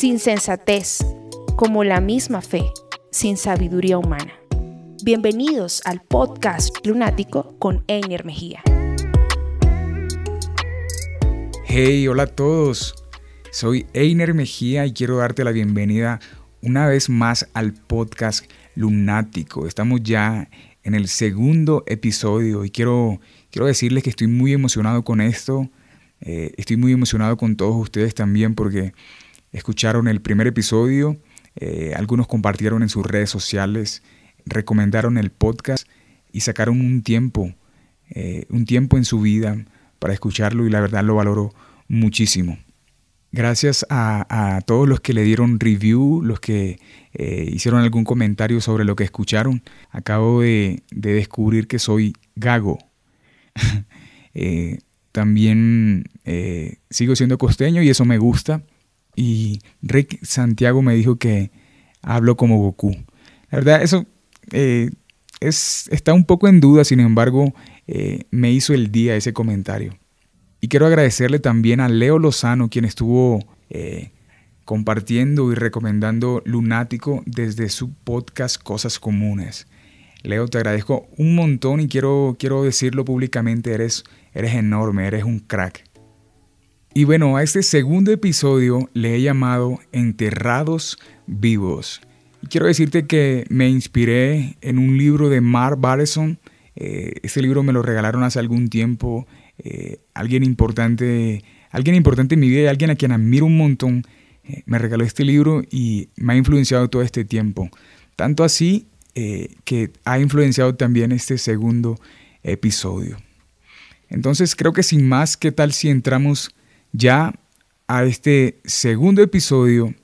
sin sensatez, como la misma fe, sin sabiduría humana. Bienvenidos al podcast lunático con Einer Mejía. Hey, hola a todos. Soy Einer Mejía y quiero darte la bienvenida una vez más al podcast lunático. Estamos ya en el segundo episodio y quiero, quiero decirles que estoy muy emocionado con esto. Eh, estoy muy emocionado con todos ustedes también porque escucharon el primer episodio, eh, algunos compartieron en sus redes sociales recomendaron el podcast y sacaron un tiempo, eh, un tiempo en su vida para escucharlo y la verdad lo valoro muchísimo. Gracias a, todos los que le dieron review, los que eh, hicieron algún comentario sobre lo que escucharon. Acabo de, descubrir que soy gago. También sigo siendo costeño y eso me gusta. Y Rick Santiago me dijo que hablo como Goku. La verdad, eso eh, es, está un poco en duda, sin embargo, eh, me hizo el día ese comentario. Y quiero agradecerle también a Leo Lozano, quien estuvo eh, compartiendo y recomendando Lunático desde su podcast Cosas Comunes. Leo, te agradezco un montón y quiero, quiero decirlo públicamente, eres, eres enorme, eres un crack. Y bueno, a este segundo episodio le he llamado Enterrados Vivos. Quiero decirte que me inspiré en un libro de Mark Barreson. Eh, este libro me lo regalaron hace algún tiempo. Eh, alguien importante, alguien importante en mi vida y alguien a quien admiro un montón, eh, me regaló este libro y me ha influenciado todo este tiempo. Tanto así que ha influenciado también este segundo episodio. Entonces creo que sin más, ¿qué tal si entramos ya a este segundo episodio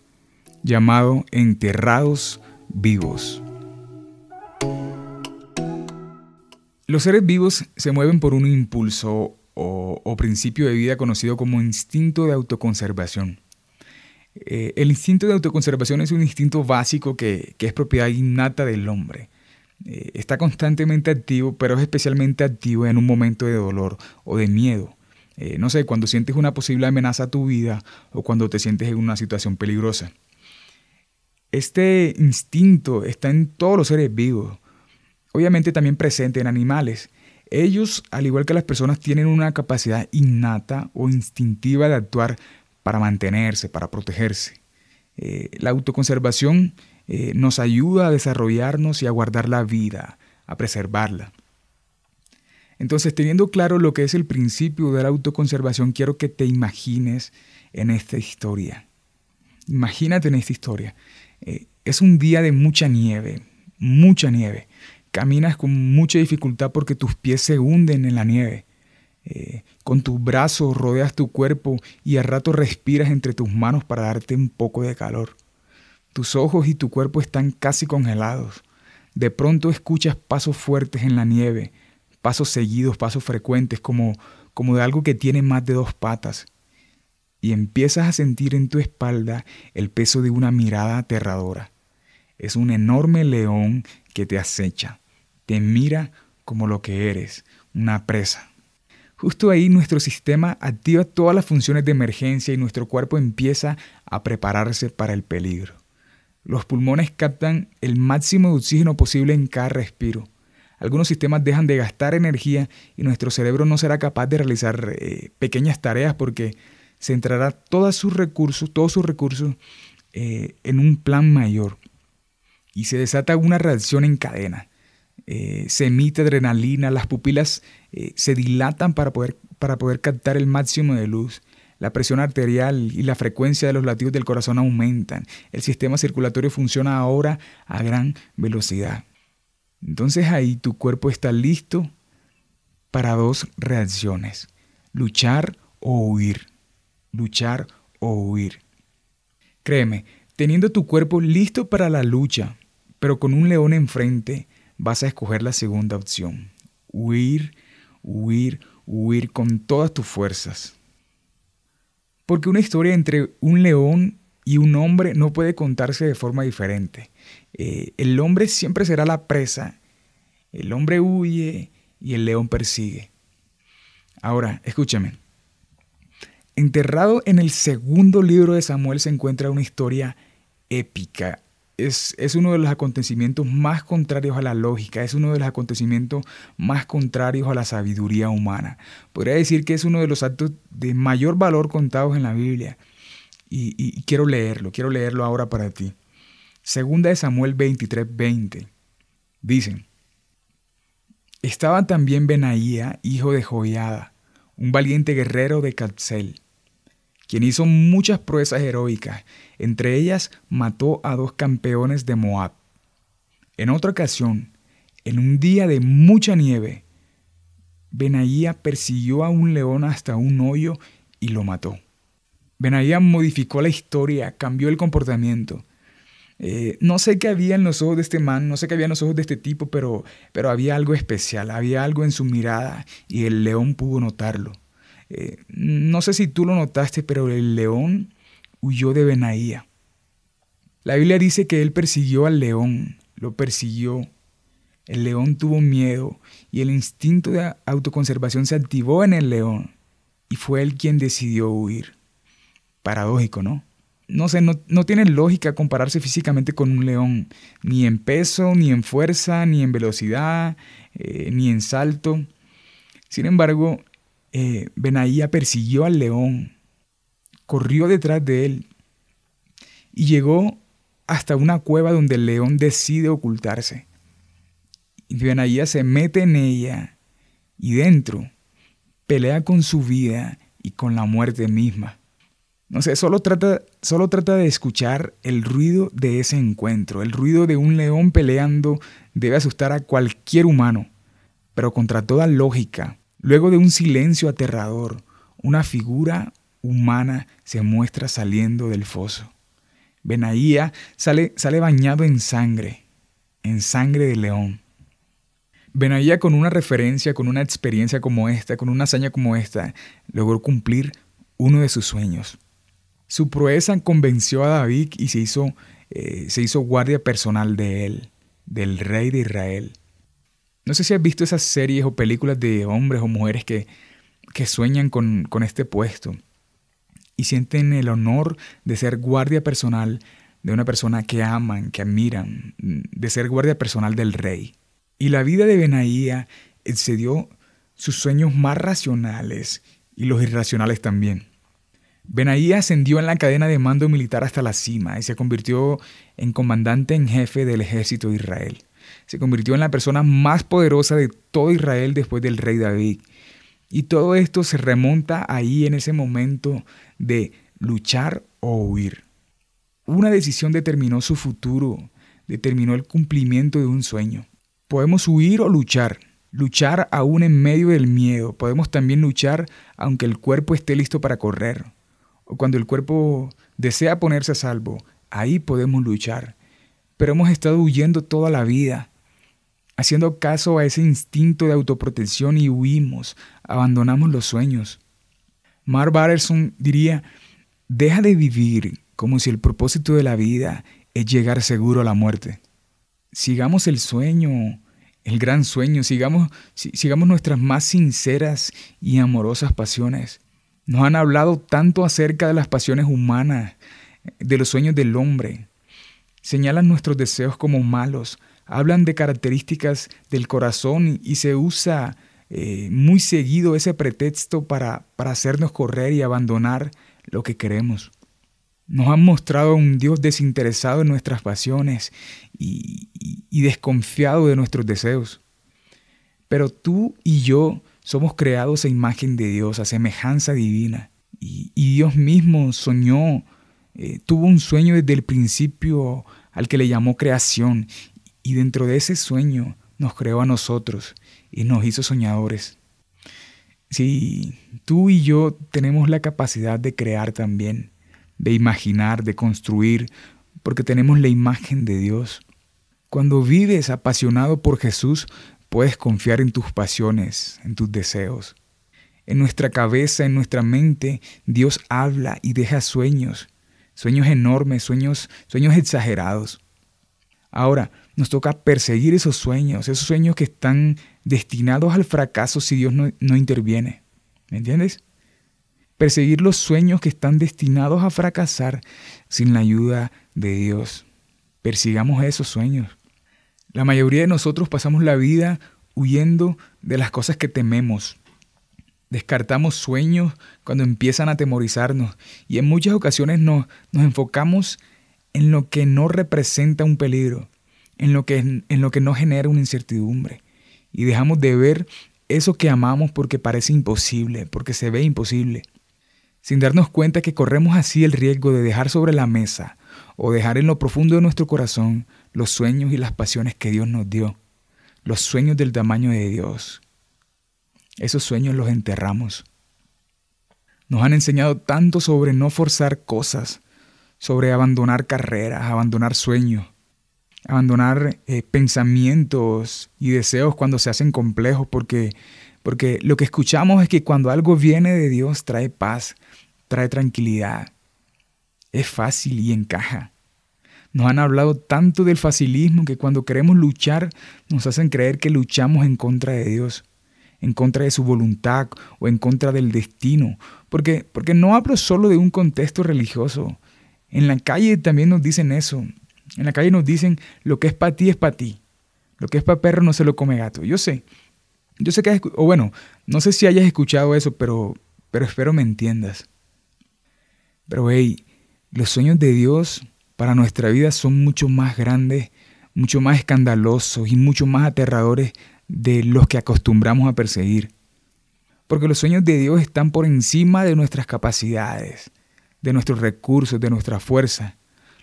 llamado Enterrados Vivos. Los seres vivos se mueven por un impulso o, principio de vida conocido como instinto de autoconservación. Eh, el instinto de autoconservación es un instinto básico que, es propiedad innata del hombre. Eh, está constantemente activo, pero es especialmente activo en un momento de dolor o de miedo. Eh, no sé, cuando sientes una posible amenaza a tu vida o cuando te sientes en una situación peligrosa. Este instinto está en todos los seres vivos, obviamente también presente en animales. Ellos, al igual que las personas, tienen una capacidad innata o instintiva de actuar para mantenerse, para protegerse. Eh, la autoconservación eh, nos ayuda a desarrollarnos y a guardar la vida, a preservarla. Entonces, teniendo claro lo que es el principio de la autoconservación, quiero que te imagines en esta historia. Imagínate en esta historia. Eh, es un día de mucha nieve, mucha nieve. Caminas con mucha dificultad porque tus pies se hunden en la nieve. Eh, con tus brazos rodeas tu cuerpo y a rato respiras entre tus manos para darte un poco de calor. Tus ojos y tu cuerpo están casi congelados. De pronto escuchas pasos fuertes en la nieve, pasos seguidos, pasos frecuentes, como, como de algo que tiene más de dos patas y empiezas a sentir en tu espalda el peso de una mirada aterradora. Es un enorme león que te acecha, te mira como lo que eres, una presa. Justo ahí nuestro sistema activa todas las funciones de emergencia y nuestro cuerpo empieza a prepararse para el peligro. Los pulmones captan el máximo de oxígeno posible en cada respiro. Algunos sistemas dejan de gastar energía y nuestro cerebro no será capaz de realizar eh, pequeñas tareas porque centrará todos sus recursos, todos sus recursos eh, en un plan mayor. Y se desata una reacción en cadena. Eh, se emite adrenalina, las pupilas se dilatan para poder, para poder captar el máximo de luz. La presión arterial y la frecuencia de los latidos del corazón aumentan. El sistema circulatorio funciona ahora a gran velocidad. Entonces ahí tu cuerpo está listo para dos reacciones, luchar o huir luchar o huir. Créeme, teniendo tu cuerpo listo para la lucha, pero con un león enfrente, vas a escoger la segunda opción. Huir, huir, huir con todas tus fuerzas. Porque una historia entre un león y un hombre no puede contarse de forma diferente. Eh, el hombre siempre será la presa, el hombre huye y el león persigue. Ahora, escúchame. Enterrado en el segundo libro de Samuel se encuentra una historia épica. Es, es, uno de los acontecimientos más contrarios a la lógica, es uno de los acontecimientos más contrarios a la sabiduría humana. Podría decir que es uno de los actos de mayor valor contados en la Biblia. Y, quiero leerlo, quiero leerlo ahora para ti. Segunda de Samuel 23, 20. Dicen, estaba también Benaía, hijo de Joiada, un valiente guerrero de Catzel quien hizo muchas proezas heroicas, entre ellas mató a dos campeones de Moab. En otra ocasión, en un día de mucha nieve, Benaía persiguió a un león hasta un hoyo y lo mató. Benaía modificó la historia, cambió el comportamiento. Eh, no sé qué había en los ojos de este man, no sé qué había en los ojos de este tipo, pero, pero había algo especial, había algo en su mirada y el león pudo notarlo. Eh, no sé si tú lo notaste, pero el león huyó de Benaía. La Biblia dice que él persiguió al león, lo persiguió. El león tuvo miedo y el instinto de autoconservación se activó en el león y fue él quien decidió huir. Paradójico, ¿no? No sé, no, tiene lógica compararse físicamente con un león, ni en peso, ni en fuerza, ni en velocidad, eh, ni en salto. Sin embargo, eh, persiguió al león, corrió detrás de él y llegó hasta una cueva donde el león decide ocultarse. Y Benaía se mete en ella y dentro pelea con su vida y con la muerte misma. No sé, solo trata, solo trata de escuchar el ruido de ese encuentro. El ruido de un león peleando debe asustar a cualquier humano, pero contra toda lógica, Luego de un silencio aterrador, una figura humana se muestra saliendo del foso. Benaía sale, sale bañado en sangre, en sangre de león. Benaía con una referencia, con una experiencia como esta, con una hazaña como esta, logró cumplir uno de sus sueños. Su proeza convenció a David y se hizo, eh, se hizo guardia personal de él, del rey de Israel. No sé si has visto esas series o películas de hombres o mujeres que, que sueñan con, con este puesto y sienten el honor de ser guardia personal de una persona que aman, que admiran, de ser guardia personal del rey. Y la vida de Benaía excedió sus sueños más racionales y los irracionales también. Benaía ascendió en la cadena de mando militar hasta la cima y se convirtió en comandante en jefe del ejército de Israel se convirtió en la persona más poderosa de todo Israel después del rey David. Y todo esto se remonta ahí en ese momento de luchar o huir. Una decisión determinó su futuro, determinó el cumplimiento de un sueño. Podemos huir o luchar, luchar aún en medio del miedo. Podemos también luchar aunque el cuerpo esté listo para correr. O cuando el cuerpo desea ponerse a salvo, ahí podemos luchar pero hemos estado huyendo toda la vida, haciendo caso a ese instinto de autoprotección y huimos, abandonamos los sueños. Mark Batterson diría, deja de vivir como si el propósito de la vida es llegar seguro a la muerte. Sigamos el sueño, el gran sueño, sigamos, sigamos nuestras más sinceras y amorosas pasiones. Nos han hablado tanto acerca de las pasiones humanas, de los sueños del hombre, señalan nuestros deseos como malos, hablan de características del corazón y se usa eh, muy seguido ese pretexto para, para hacernos correr y abandonar lo que queremos. Nos han mostrado un Dios desinteresado en nuestras pasiones y, desconfiado de nuestros deseos. Pero tú y yo somos creados a imagen de Dios, a semejanza divina. Y, Dios mismo soñó, eh, tuvo un sueño desde el principio al que le llamó creación, y dentro de ese sueño nos creó a nosotros y nos hizo soñadores. Sí, tú y yo tenemos la capacidad de crear también, de imaginar, de construir, porque tenemos la imagen de Dios. Cuando vives apasionado por Jesús, puedes confiar en tus pasiones, en tus deseos. En nuestra cabeza, en nuestra mente, Dios habla y deja sueños sueños enormes, sueños, sueños exagerados. Ahora, nos toca perseguir esos sueños, esos sueños que están destinados al fracaso si Dios no, no interviene. ¿Me entiendes? perseguir los sueños que están destinados a fracasar sin la ayuda de Dios. Persigamos esos sueños. La mayoría de nosotros pasamos la vida huyendo de las cosas que tememos. Descartamos sueños cuando empiezan a atemorizarnos y en muchas ocasiones nos, nos enfocamos en lo que no representa un peligro, en lo, que, en lo que no genera una incertidumbre y dejamos de ver eso que amamos porque parece imposible, porque se ve imposible, sin darnos cuenta que corremos así el riesgo de dejar sobre la mesa o dejar en lo profundo de nuestro corazón los sueños y las pasiones que Dios nos dio, los sueños del tamaño de Dios. Esos sueños los enterramos. Nos han enseñado tanto sobre no forzar cosas, sobre abandonar carreras, abandonar sueños, abandonar eh, pensamientos y deseos cuando se hacen complejos, porque, porque lo que escuchamos es que cuando algo viene de Dios trae paz, trae tranquilidad, es fácil y encaja. Nos han hablado tanto del facilismo que cuando queremos luchar nos hacen creer que luchamos en contra de Dios, en contra de su voluntad o en contra del destino, porque, porque no hablo solo de un contexto religioso. En la calle también nos dicen eso, en la calle nos dicen, lo que es para ti es para ti. Lo que es para perro no se lo come gato. Yo sé. Yo sé que o bueno, no sé si hayas escuchado eso, pero, pero espero me entiendas. Pero hey, los sueños de Dios para nuestra vida son mucho más grandes, mucho más escandalosos y mucho más aterradores de los que acostumbramos a perseguir. Porque los sueños de Dios están por encima de nuestras capacidades, de nuestros recursos, de nuestra fuerza.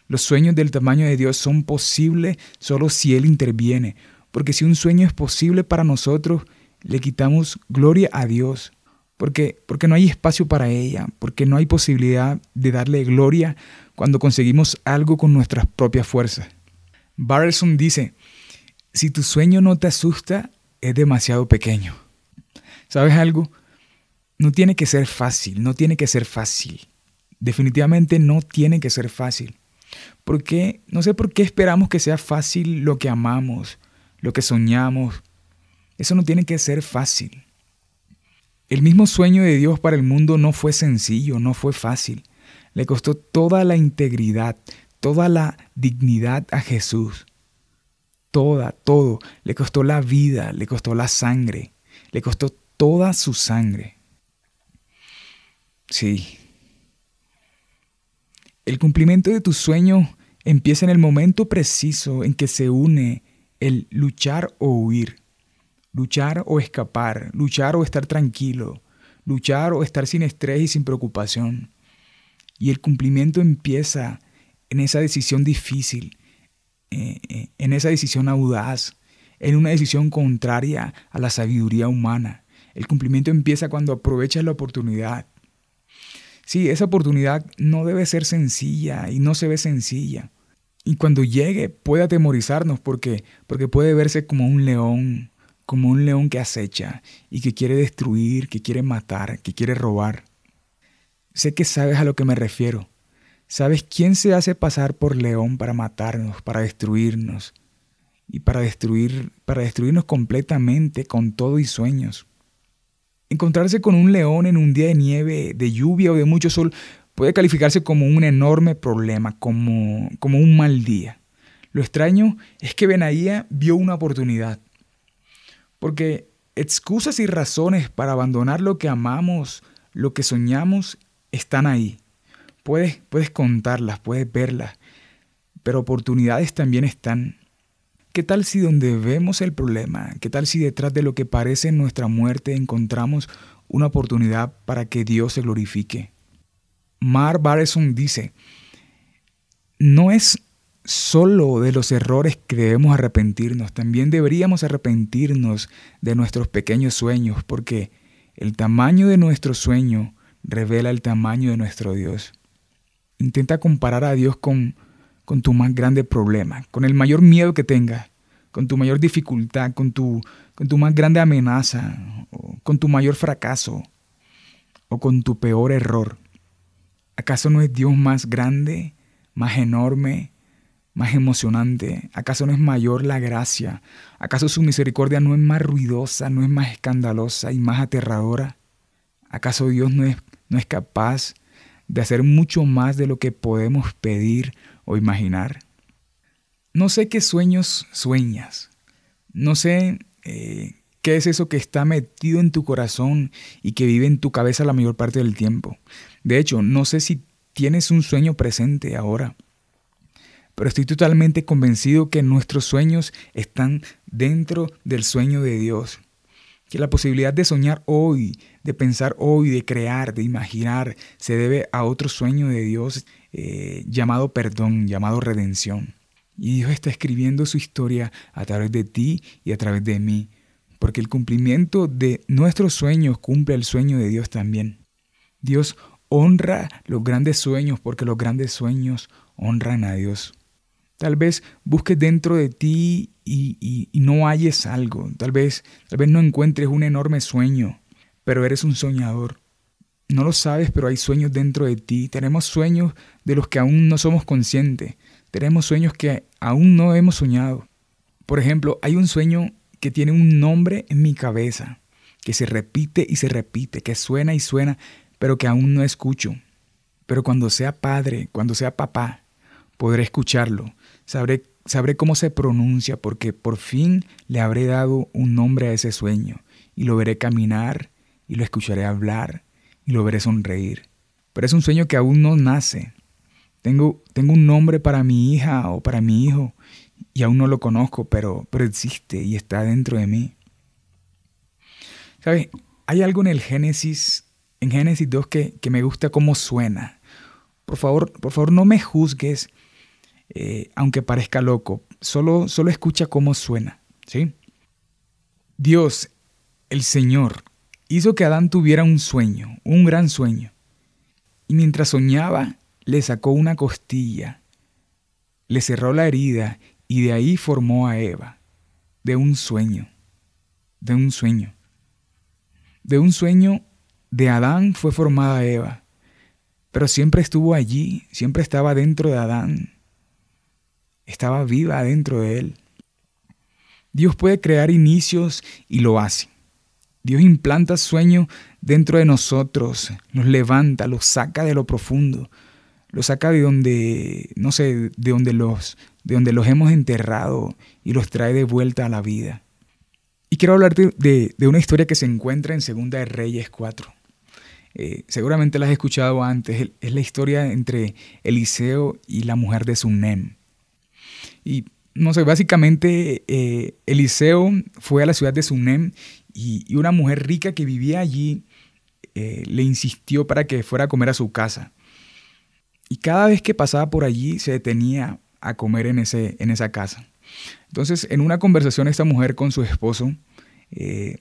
Los sueños del tamaño de Dios son posibles solo si Él interviene, porque si un sueño es posible para nosotros, le quitamos gloria a Dios, porque, porque no hay espacio para ella, porque no hay posibilidad de darle gloria cuando conseguimos algo con nuestras propias fuerzas. Barrelson dice, si tu sueño no te asusta, es demasiado pequeño. ¿Sabes algo? No tiene que ser fácil, no tiene que ser fácil. Definitivamente no tiene que ser fácil. Porque no sé por qué esperamos que sea fácil lo que amamos, lo que soñamos. Eso no tiene que ser fácil. El mismo sueño de Dios para el mundo no fue sencillo, no fue fácil. Le costó toda la integridad, toda la dignidad a Jesús. Toda, todo. Le costó la vida, le costó la sangre, le costó toda su sangre. Sí, el cumplimiento de tu sueño empieza en el momento preciso en que se une el luchar o huir, luchar o escapar, luchar o estar tranquilo, luchar o estar sin estrés y sin preocupación. Y el cumplimiento empieza en esa decisión difícil, eh, eh, en esa decisión audaz, en una decisión contraria a la sabiduría humana. El cumplimiento empieza cuando aprovechas la oportunidad, Sí, esa oportunidad no debe ser sencilla y no se ve sencilla. Y cuando llegue puede atemorizarnos porque, porque puede verse como un león, como un león que acecha y que quiere destruir, que quiere matar, que quiere robar. Sé que sabes a lo que me refiero. Sabes quién se hace pasar por león para matarnos, para destruirnos y para destruir, para destruirnos completamente con todo y sueños. Encontrarse con un león en un día de nieve, de lluvia o de mucho sol puede calificarse como un enorme problema, como, como un mal día. Lo extraño es que Benaía vio una oportunidad. Porque excusas y razones para abandonar lo que amamos, lo que soñamos, están ahí. Puedes, puedes contarlas, puedes verlas, pero oportunidades también están. ¿Qué tal si donde vemos el problema, qué tal si detrás de lo que parece nuestra muerte encontramos una oportunidad para que Dios se glorifique? Mar Barreson dice, no es solo de los errores que debemos arrepentirnos, también deberíamos arrepentirnos de nuestros pequeños sueños, porque el tamaño de nuestro sueño revela el tamaño de nuestro Dios. Intenta comparar a Dios con con tu más grande problema, con el mayor miedo que tengas, con tu mayor dificultad, con tu, con tu más grande amenaza, con tu mayor fracaso o con tu peor error. ¿Acaso no es Dios más grande, más enorme, más emocionante? ¿Acaso no es mayor la gracia? ¿Acaso su misericordia no es más ruidosa, no es más escandalosa y más aterradora? ¿Acaso Dios no es, no es capaz de hacer mucho más de lo que podemos pedir o imaginar. No sé qué sueños sueñas. No sé eh, qué es eso que está metido en tu corazón y que vive en tu cabeza la mayor parte del tiempo. De hecho, no sé si tienes un sueño presente ahora. Pero estoy totalmente convencido que nuestros sueños están dentro del sueño de Dios que la posibilidad de soñar hoy, de pensar hoy, de crear, de imaginar, se debe a otro sueño de Dios eh, llamado perdón, llamado redención. Y Dios está escribiendo su historia a través de ti y a través de mí, porque el cumplimiento de nuestros sueños cumple el sueño de Dios también. Dios honra los grandes sueños porque los grandes sueños honran a Dios. Tal vez busques dentro de ti y, no halles algo. Tal vez, tal vez no encuentres un enorme sueño, pero eres un soñador. No lo sabes, pero hay sueños dentro de ti. Tenemos sueños de los que aún no somos conscientes. Tenemos sueños que aún no hemos soñado. Por ejemplo, hay un sueño que tiene un nombre en mi cabeza, que se repite y se repite, que suena y suena, pero que aún no escucho. Pero cuando sea padre, cuando sea papá, podré escucharlo, sabré sabré cómo se pronuncia porque por fin le habré dado un nombre a ese sueño y lo veré caminar y lo escucharé hablar y lo veré sonreír. Pero es un sueño que aún no nace. Tengo, tengo un nombre para mi hija o para mi hijo y aún no lo conozco, pero, pero existe y está dentro de mí. ¿Sabes? Hay algo en el Génesis, en Génesis 2 que, que me gusta cómo suena. Por favor, por favor, no me juzgues eh, aunque parezca loco. Solo, solo escucha cómo suena. ¿sí? Dios, el Señor, hizo que Adán tuviera un sueño, un gran sueño. Y mientras soñaba, le sacó una costilla, le cerró la herida y de ahí formó a Eva, de un sueño, de un sueño. De un sueño de Adán fue formada Eva, pero siempre estuvo allí, siempre estaba dentro de Adán, estaba viva dentro de él. Dios puede crear inicios y lo hace. Dios implanta sueño dentro de nosotros, nos levanta, los saca de lo profundo, los saca de donde, no sé, de donde los, de donde los hemos enterrado y los trae de vuelta a la vida. Y quiero hablarte de, una historia que se encuentra en Segunda de Reyes 4. Eh, seguramente la has escuchado antes, es la historia entre Eliseo y la mujer de Sunem. Y no sé, básicamente eh, Eliseo fue a la ciudad de Sunem y, una mujer rica que vivía allí eh, le insistió para que fuera a comer a su casa. Y cada vez que pasaba por allí se detenía a comer en, ese, en esa casa. Entonces, en una conversación esta mujer con su esposo, eh,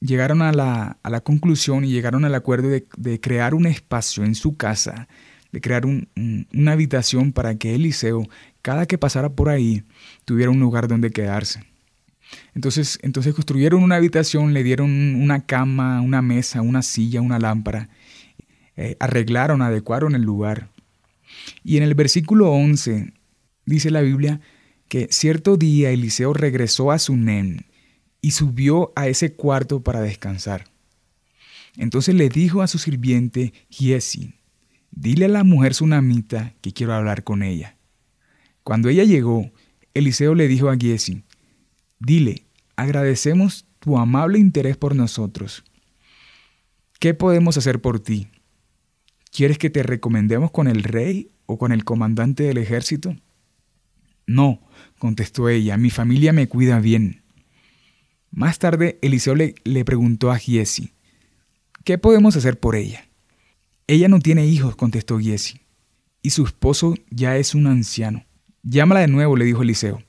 llegaron a la, conclusión y llegaron al acuerdo de, crear un espacio en su casa, de crear una habitación para que Eliseo cada que pasara por ahí tuviera un lugar donde quedarse. Entonces, entonces construyeron una habitación, le dieron una cama, una mesa, una silla, una lámpara, eh, arreglaron, adecuaron el lugar. Y en el versículo 11 dice la Biblia que cierto día Eliseo regresó a Sunem y subió a ese cuarto para descansar. Entonces le dijo a su sirviente Giesi, dile a la mujer sunamita que quiero hablar con ella. Cuando ella llegó, Eliseo le dijo a Giesi, dile, agradecemos tu amable interés por nosotros. ¿Qué podemos hacer por ti? ¿Quieres que te recomendemos con el rey o con el comandante del ejército? No, contestó ella, mi familia me cuida bien. Más tarde, Eliseo le, preguntó a Giesi, ¿qué podemos hacer por ella? Ella no tiene hijos, contestó Giesi, y su esposo ya es un anciano. Llámala de nuevo, le dijo Eliseo.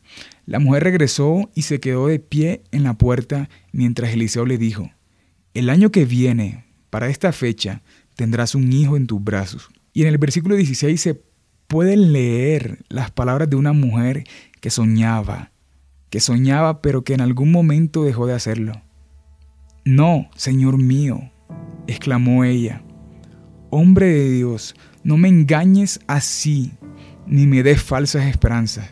La mujer regresó y se quedó de pie en la puerta mientras Eliseo le dijo, El año que viene, para esta fecha, tendrás un hijo en tus brazos. Y en el versículo 16 se pueden leer las palabras de una mujer que soñaba, que soñaba pero que en algún momento dejó de hacerlo. No, Señor mío, exclamó ella, hombre de Dios, no me engañes así ni me des falsas esperanzas.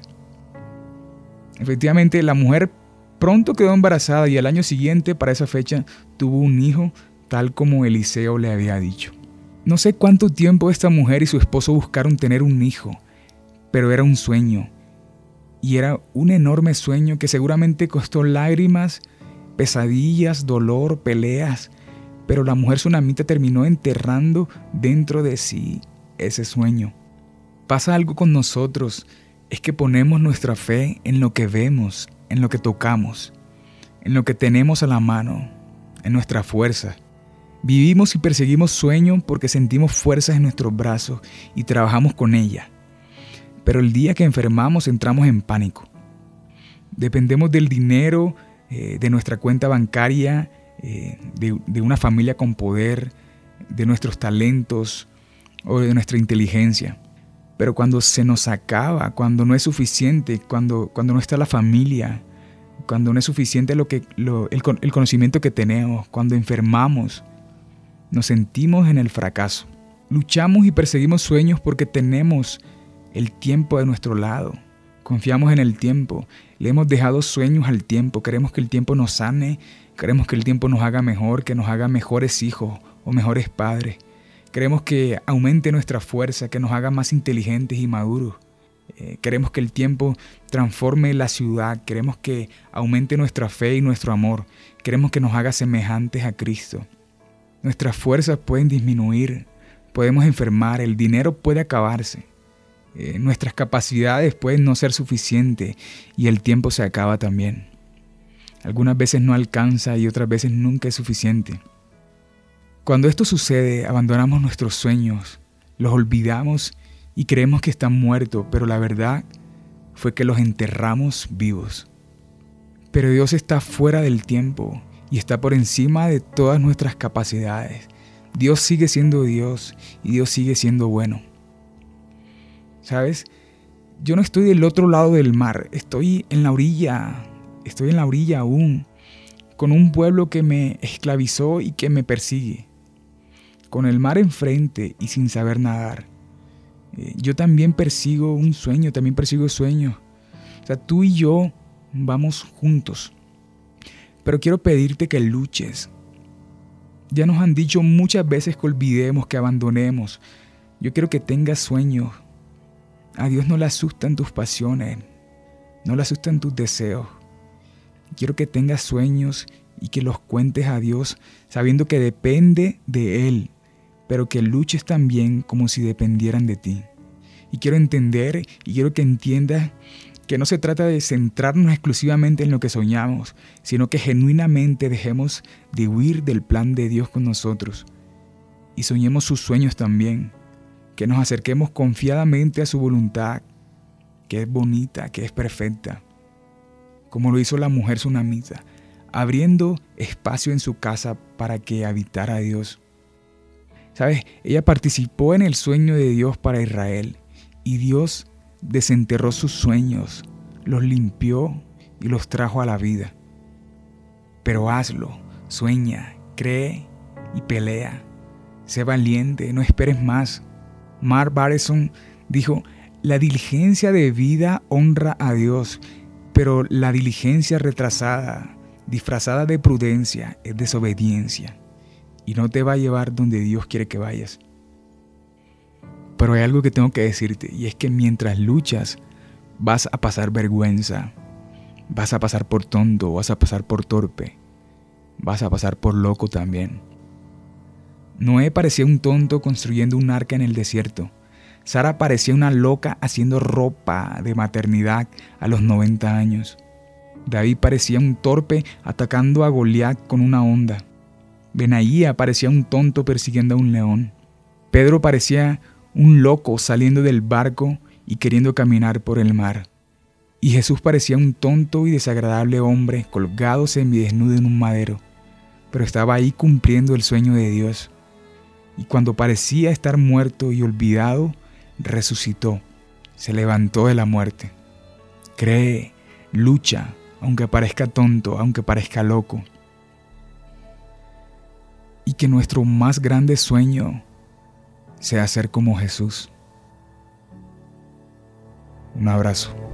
Efectivamente, la mujer pronto quedó embarazada y al año siguiente, para esa fecha, tuvo un hijo tal como Eliseo le había dicho. No sé cuánto tiempo esta mujer y su esposo buscaron tener un hijo, pero era un sueño. Y era un enorme sueño que seguramente costó lágrimas, pesadillas, dolor, peleas, pero la mujer tsunamita terminó enterrando dentro de sí ese sueño. Pasa algo con nosotros, es que ponemos nuestra fe en lo que vemos, en lo que tocamos, en lo que tenemos a la mano, en nuestra fuerza. Vivimos y perseguimos sueños porque sentimos fuerzas en nuestros brazos y trabajamos con ella. Pero el día que enfermamos entramos en pánico. Dependemos del dinero, eh, de nuestra cuenta bancaria, eh, de, de una familia con poder, de nuestros talentos o de nuestra inteligencia. Pero cuando se nos acaba, cuando no es suficiente, cuando, cuando no está la familia, cuando no es suficiente lo que, el, el conocimiento que tenemos, cuando enfermamos, nos sentimos en el fracaso. Luchamos y perseguimos sueños porque tenemos el tiempo de nuestro lado. Confiamos en el tiempo. Le hemos dejado sueños al tiempo. Queremos que el tiempo nos sane. Queremos que el tiempo nos haga mejor, que nos haga mejores hijos o mejores padres. Queremos que aumente nuestra fuerza, que nos haga más inteligentes y maduros. Eh, queremos que el tiempo transforme la ciudad. Queremos que aumente nuestra fe y nuestro amor. Queremos que nos haga semejantes a Cristo. Nuestras fuerzas pueden disminuir, podemos enfermar, el dinero puede acabarse, eh, nuestras capacidades pueden no ser suficientes y el tiempo se acaba también. Algunas veces no alcanza y otras veces nunca es suficiente. Cuando esto sucede, abandonamos nuestros sueños, los olvidamos y creemos que están muertos, pero la verdad fue que los enterramos vivos. Pero Dios está fuera del tiempo y está por encima de todas nuestras capacidades. Dios sigue siendo Dios y Dios sigue siendo bueno. ¿Sabes? Yo no estoy del otro lado del mar, estoy en la orilla, estoy en la orilla aún, con un pueblo que me esclavizó y que me persigue, con el mar enfrente y sin saber nadar. Eh, yo también persigo un sueño, también persigo sueños. O sea, tú y yo vamos juntos pero quiero pedirte que luches. Ya nos han dicho muchas veces que olvidemos, que abandonemos. Yo quiero que tengas sueños. A Dios no le asustan tus pasiones, no le asustan tus deseos. Quiero que tengas sueños y que los cuentes a Dios sabiendo que depende de Él, pero que luches también como si dependieran de ti. Y quiero entender y quiero que entiendas que no se trata de centrarnos exclusivamente en lo que soñamos, sino que genuinamente dejemos de huir del plan de Dios con nosotros y soñemos sus sueños también, que nos acerquemos confiadamente a su voluntad, que es bonita, que es perfecta, como lo hizo la mujer tsunamita, abriendo espacio en su casa para que habitara Dios. ¿Sabes? Ella participó en el sueño de Dios para Israel y Dios desenterró sus sueños, los limpió y los trajo a la vida. Pero hazlo, sueña, cree y pelea. Sé valiente, no esperes más. Mark Barreson dijo, la diligencia de vida honra a Dios, pero la diligencia retrasada, disfrazada de prudencia, es desobediencia y no te va a llevar donde Dios quiere que vayas. Pero hay algo que tengo que decirte y es que mientras luchas vas a pasar vergüenza, vas a pasar por tonto, vas a pasar por torpe, vas a pasar por loco también. Noé parecía un tonto construyendo un arca en el desierto. Sara parecía una loca haciendo ropa de maternidad a los 90 años. David parecía un torpe atacando a Goliat con una onda. Benaía parecía un tonto persiguiendo a un león. Pedro parecía un loco saliendo del barco y queriendo caminar por el mar. Y Jesús parecía un tonto y desagradable hombre colgado semidesnudo en un madero, pero estaba ahí cumpliendo el sueño de Dios. Y cuando parecía estar muerto y olvidado, resucitó, se levantó de la muerte. Cree, lucha, aunque parezca tonto, aunque parezca loco. Y que nuestro más grande sueño sea ser como Jesús. Un abrazo.